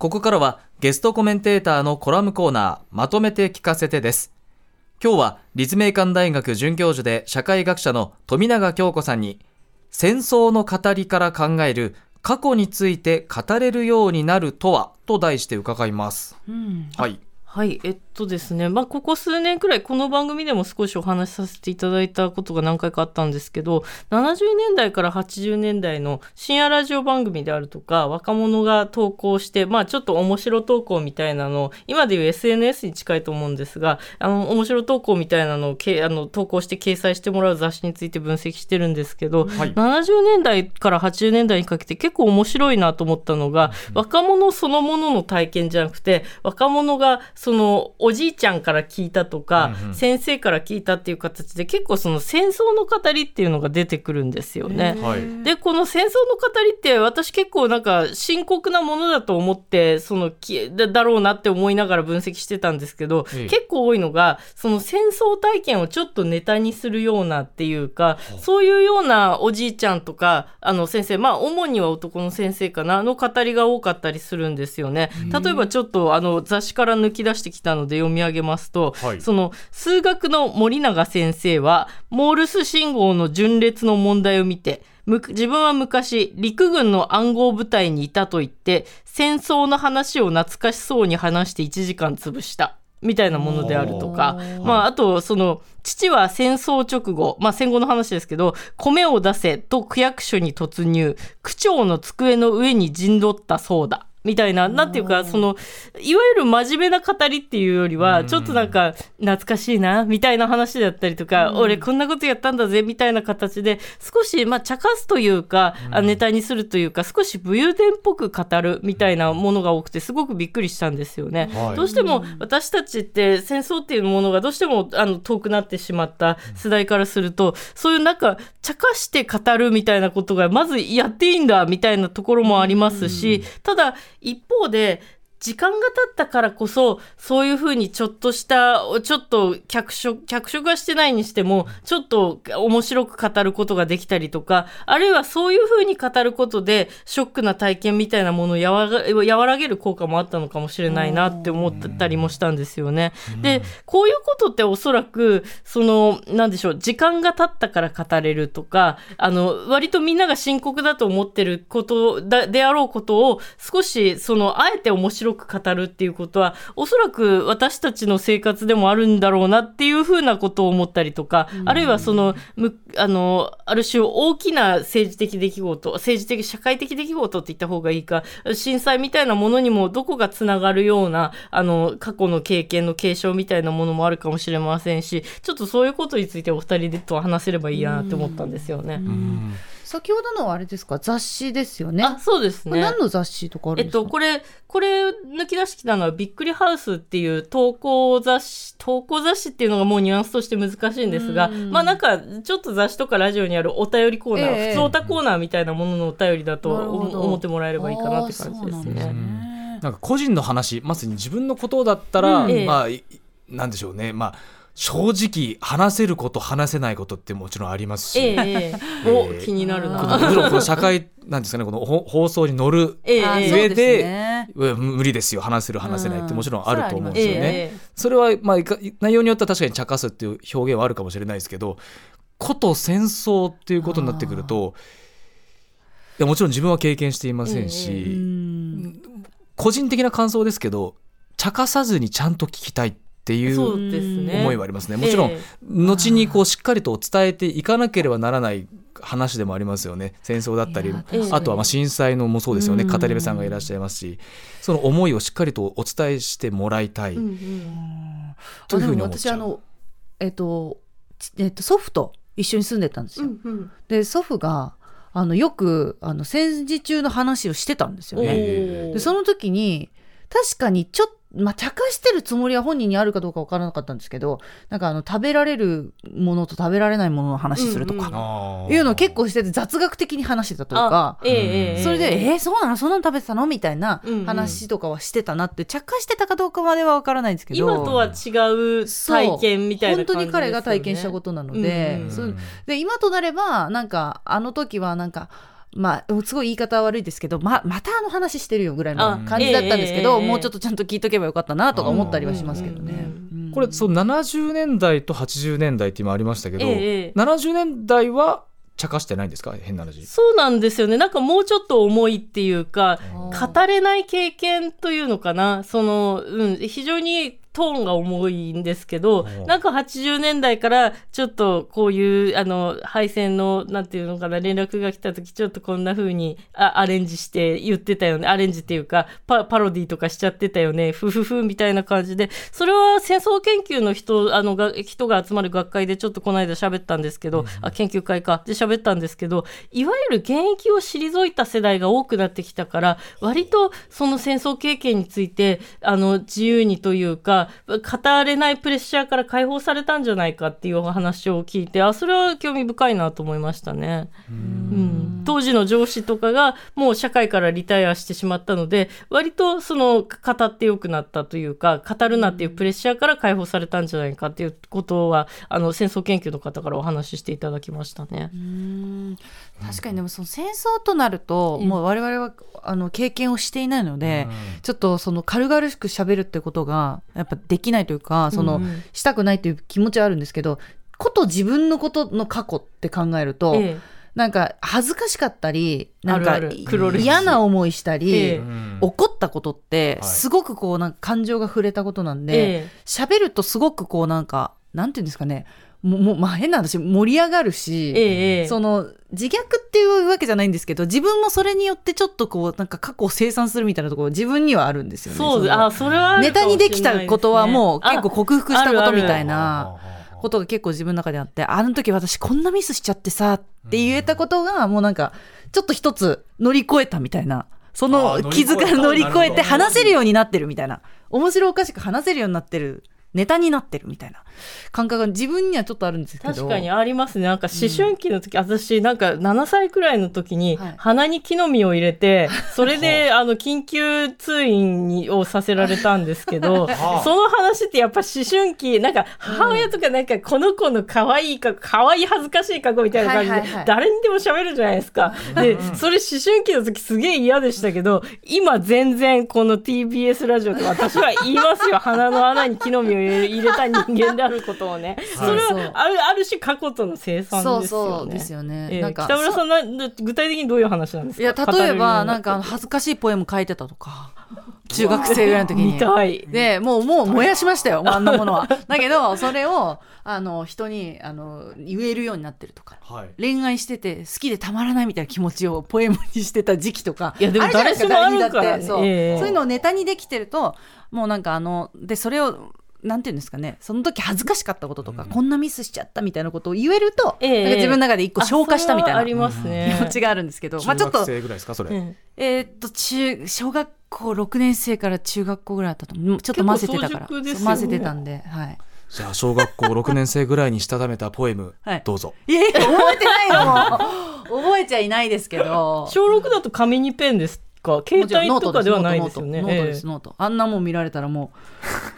ここからはゲストコメンテーターのコラムコーナーまとめて聞かせてです。今日は立命館大学准教授で社会学者の富永京子さんに戦争の語りから考える過去について語れるようになるとはと題して伺います、うん、はい。はい、えっとですね、まあ、ここ数年くらい、この番組でも少しお話しさせていただいたことが何回かあったんですけど、70年代から80年代の深夜ラジオ番組であるとか、若者が投稿して、まあ、ちょっと面白投稿みたいなの、今でいう SNS に近いと思うんですが、あの、面白投稿みたいなのをけあの投稿して掲載してもらう雑誌について分析してるんですけど、はい、70年代から80年代にかけて結構面白いなと思ったのが、若者そのものの体験じゃなくて、若者がそのおじいちゃんから聞いたとか、うんうん、先生から聞いたっていう形で結構その戦争の語りっていうのが出てくるんですよね。でこの戦争の語りって私結構なんか深刻なものだと思ってそのだだろうなって思いながら分析してたんですけど、結構多いのがその戦争体験をちょっとネタにするようなっていうかそういうようなおじいちゃんとかあの先生まあ主には男の先生かなの語りが多かったりするんですよね。例えばちょっとあの雑誌から抜き出してきたたので読み上げますと、はい、その数学の森永先生はモールス信号の順列の問題を見て自分は昔陸軍の暗号部隊にいたと言って戦争の話を懐かしそうに話して1時間潰した。みたいなものであるとか、まあ、あと、その、父は戦争直後、まあ戦後の話ですけど、米を出せと区役所に突入、区長の机の上に陣取ったそうだ。みたいな、なんていうか、その、いわゆる真面目な語りっていうよりは、ちょっとなんか、懐かしいな、みたいな話だったりとか、俺こんなことやったんだぜ、みたいな形で、少し、まあ、茶化すというか、ネタにするというか、少し武勇伝っぽく語るみたいなものが多くて、すごくびっくりしたんですよね。どうしても、私たちって戦争っていうものがどうしても、あの、遠くなってしまった世代からすると、そういうなんか、茶化して語るみたいなことが、まずやっていいんだ、みたいなところもありますし、ただ、一方で時間が経ったからこそ、そういうふうにちょっとした、ちょっと脚色、脚色はしてないにしても、ちょっと面白く語ることができたりとか、あるいはそういうふうに語ることで、ショックな体験みたいなものを和らげる効果もあったのかもしれないなって思ったりもしたんですよね。で、こういうことっておそらく、その、なんでしょう、時間が経ったから語れるとか、あの、割とみんなが深刻だと思ってることだであろうことを、少し、その、あえて面白白く語るっていうことはおそらく私たちの生活でもあるんだろうなっていうふうなことを思ったりとか、うん、あるいはそのあのある種大きな政治的出来事政治的社会的出来事って言った方がいいか震災みたいなものにもどこがつながるようなあの過去の経験の継承みたいなものもあるかもしれませんしちょっとそういうことについてお二人でと話せればいいなって思ったんですよね。先ほどのはあれですか？雑誌ですよね。あ、そうですね。何の雑誌とかあるんですか？えっと、これ、これ抜き出してきたのは、びっくりハウスっていう投稿雑誌、投稿雑誌っていうのがもうニュアンスとして難しいんですが、まあなんか、ちょっと雑誌とかラジオにあるお便りコーナー、えー、普通おたコーナーみたいなもののお便りだと思ってもらえればいいかなって感じですね。なんか個人の話、まさに自分のことだったら、うん、まあ、なんでしょうね。まあ正直話せること話せないことってもちろんありますし、えー、えー、お気になるな。もちろんこの社会なんですかね。この放送に乗る上で,、えー、無理ですよ。話せる話せないってもちろんあると思うんですよね。それはまあ内容によっては確かに茶化すっていう表現はあるかもしれないですけどこと戦争っていうことになってくるといやもちろん自分は経験していませんし、えー、個人的な感想ですけど茶化さずにちゃんと聞きたいっていう思いはありますね。もちろん、後にこうしっかりと伝えていかなければならない話でもありますよね。戦争だったりあとはまあ震災のもそうですよね、語り部さんがいらっしゃいますしその思いをしっかりとお伝えしてもらいたい、というふうに思っちゃう。私あのえっとえっと、祖父と一緒に住んでたんですよ。うんうん、で祖父があのよくあの戦時中の話をしてたんですよね。でその時に確かにちょっまあ、茶化してるつもりは本人にあるかどうか分からなかったんですけどなんかあの食べられるものと食べられないものの話するとか、うん。うん、いうのを結構してて雑学的に話してたとか、えー、それで「えー、そうなのそんなの食べてたの?」みたいな話とかはしてたなって、茶化してたかどうかまでは分からないんですけど。今とは違う体験みたいな、ね、本当に彼が体験したことなのでうんうん、で今となればなんかあの時はなんかまあすごい言い方は悪いですけどままたあの話してるよぐらいの感じだったんですけど、もうちょっとちゃんと聞いとけばよかったなとか思ったりはしますけどね。これそう70年代と80年代って今ありましたけど、ええ、70年代は茶化してないんですか？変な話。そうなんですよね。なんかもうちょっと重いっていうか語れない経験というのかな。その、うん、非常にトーンが重いんですけど、なんか80年代からちょっとこういう、あの、配線の、なんていうのかな、連絡が来た時、ちょっとこんな風にあアレンジして言ってたよね。アレンジっていうか、パパロディとかしちゃってたよね。ふふふみたいな感じで、それは戦争研究の人、あの、が人が集まる学会でちょっとこの間喋ったんですけど、うん、あ、研究会か。で喋ったんですけど、いわゆる現役を退いた世代が多くなってきたから、割とその戦争経験について、あの、自由にというか、語れないプレッシャーから解放されたんじゃないかっていうお話を聞いてあそれは興味深いなと思いましたね。うん、当時の上司とかがもう社会からリタイアしてしまったので割とその語ってよくなったというか語るなっていうプレッシャーから解放されたんじゃないかっていうことはあの戦争研究の方からお話ししていただきましたね。確かにでもその戦争となると、もう我々はあの経験をしていないので、ちょっとその軽々しく喋るってことがやっぱできないというかその、したくないという気持ちはあるんですけどこと自分のことの過去って考えると、ええ、なんか恥ずかしかったりなんか嫌な思いしたり、え、怒ったことってすごくこうなんか感情が触れたことなんで喋、るとすごくこうなんかなんていうんですかねももまあ変な話盛り上がるし、ええ、その自虐っていうわけじゃないんですけど自分もそれによってちょっとこうなんか過去を清算するみたいなところ自分にはあるんですよね。そうあそれは、ね、ネタにできたことはもう結構克服したことみたいなことが結構自分の中であってあの時私こんなミスしちゃってさって言えたことがもうなんかちょっと一つ乗り越えたみたいな。その傷から乗り越えて話せるようになってるみたいな面白おかしく話せるようになってるネタになってるみたいな感覚が自分にはちょっとあるんですけど。確かにありますね。なんか思春期の時、うん、私なんか7歳くらいの時に鼻に木の実を入れて、はい、それであの緊急通院にをさせられたんですけど その話ってやっぱ思春期なんか母親とかなんかこの子の可愛いか可愛い恥ずかしい過去みたいな感じで誰にでも喋るじゃないですか。でそれ思春期の時すげえ嫌でしたけど今全然この TBS ラジオで私は言いますよ。鼻の穴に木の実を入れた人間であることをね、それはあるある種過去との生産ですよね。そうですよね。えー、北村さんな具体的にどういう話なんですか？いや例えばなんか恥ずかしいポエム書いてたとか。中学生ぐらいの時に。で、もう、もう燃やしましたよ、あんなものは。だけど、それを、あの、人に、あの、言えるようになってるとか、はい、恋愛してて、好きでたまらないみたいな気持ちをポエムにしてた時期とか。いや、でも誰しもあるから、ね、そう、えー、そういうのをネタにできてると、もうなんかあの、で、それを、なんていうんですかね。その時恥ずかしかったこととか、うん、こんなミスしちゃったみたいなことを言えると、えー、なんか自分の中で一個消化したみたいな気持ちがあるんですけど、まあちょっと中学生ぐらいですかそれ、うん、えー、っと中小学校6年生から中学校ぐらいだったとちょっと混ぜてたから、ね、混ぜてたんではい。じゃあ小学校6年生ぐらいにしたためたポエム、はい、どうぞ。いやいや覚えてないの。覚えちゃいないですけど。小6だと紙にペンですか携帯とかではないですよね。ノートです、ノート。あんなもん見られたらも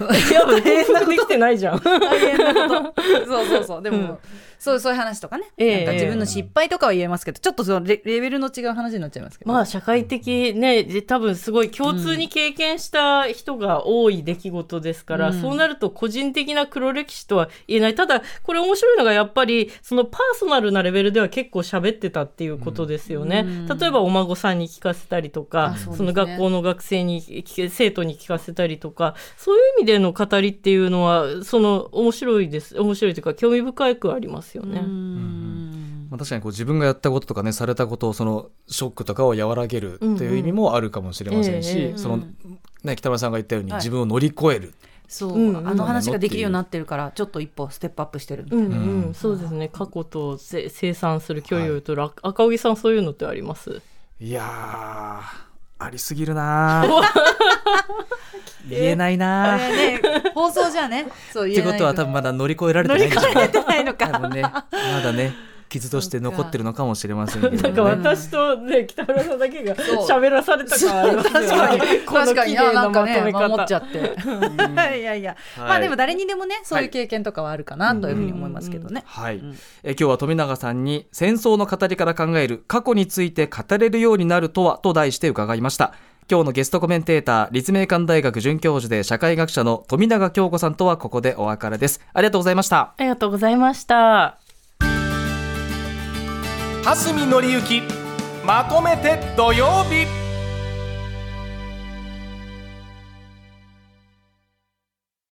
う。いや、大変なできてないじゃん。大変なこと。そうそうそう。でも、うんそうそういう話とかね、えー、なんか自分の失敗とかは言えますけど、ちょっとそのレレベルの違う話になっちゃいますけど。まあ社会的ね多分すごい共通に経験した人が多い出来事ですから、うん、そうなると個人的な黒歴史とは言えない。ただこれ面白いのがやっぱりそのパーソナルなレベルでは結構喋ってたっていうことですよね、うん、例えばお孫さんに聞かせたりとかそ、ね,、の学校の学生に生徒に聞かせたりとかそういう意味での語りっていうのはその面白いです面白いというか興味深くありますよね。うん。まあ、確かにこう自分がやったこととかねされたことをそのショックとかを和らげるっていう意味もあるかもしれませんし、そのね、北村さんが言ったように自分を乗り越える、そう、うんうん、あの話ができるようになってるからちょっと一歩ステップアップしてるうん、そうですね。過去と生産する距離をとる、はい、赤荻さんそういうのってあります？いやありすぎるな。言えないな、ね、放送じゃねそうってことは多分まだ乗り越えられてないんじゃない？乗り越えてないのか。多分ねまだね傷として残ってるのかもしれませんけど、ね、なんか私とね北村さんだけが喋らされた感ありますよね。確かに。なんかね守っちゃって。いやいや、はい、まあでも誰にでもねそういう経験とかはあるかなというふうに思いますけどね。はい、うん、え今日は富永さんに戦争の語りから考える過去について語れるようになるとはと題して伺いました。今日のゲストコメンテーター立命館大学准教授で社会学者の富永京子さんとはここでお別れです。ありがとうございました。ありがとうございました蓮見紀之まとめて土曜日。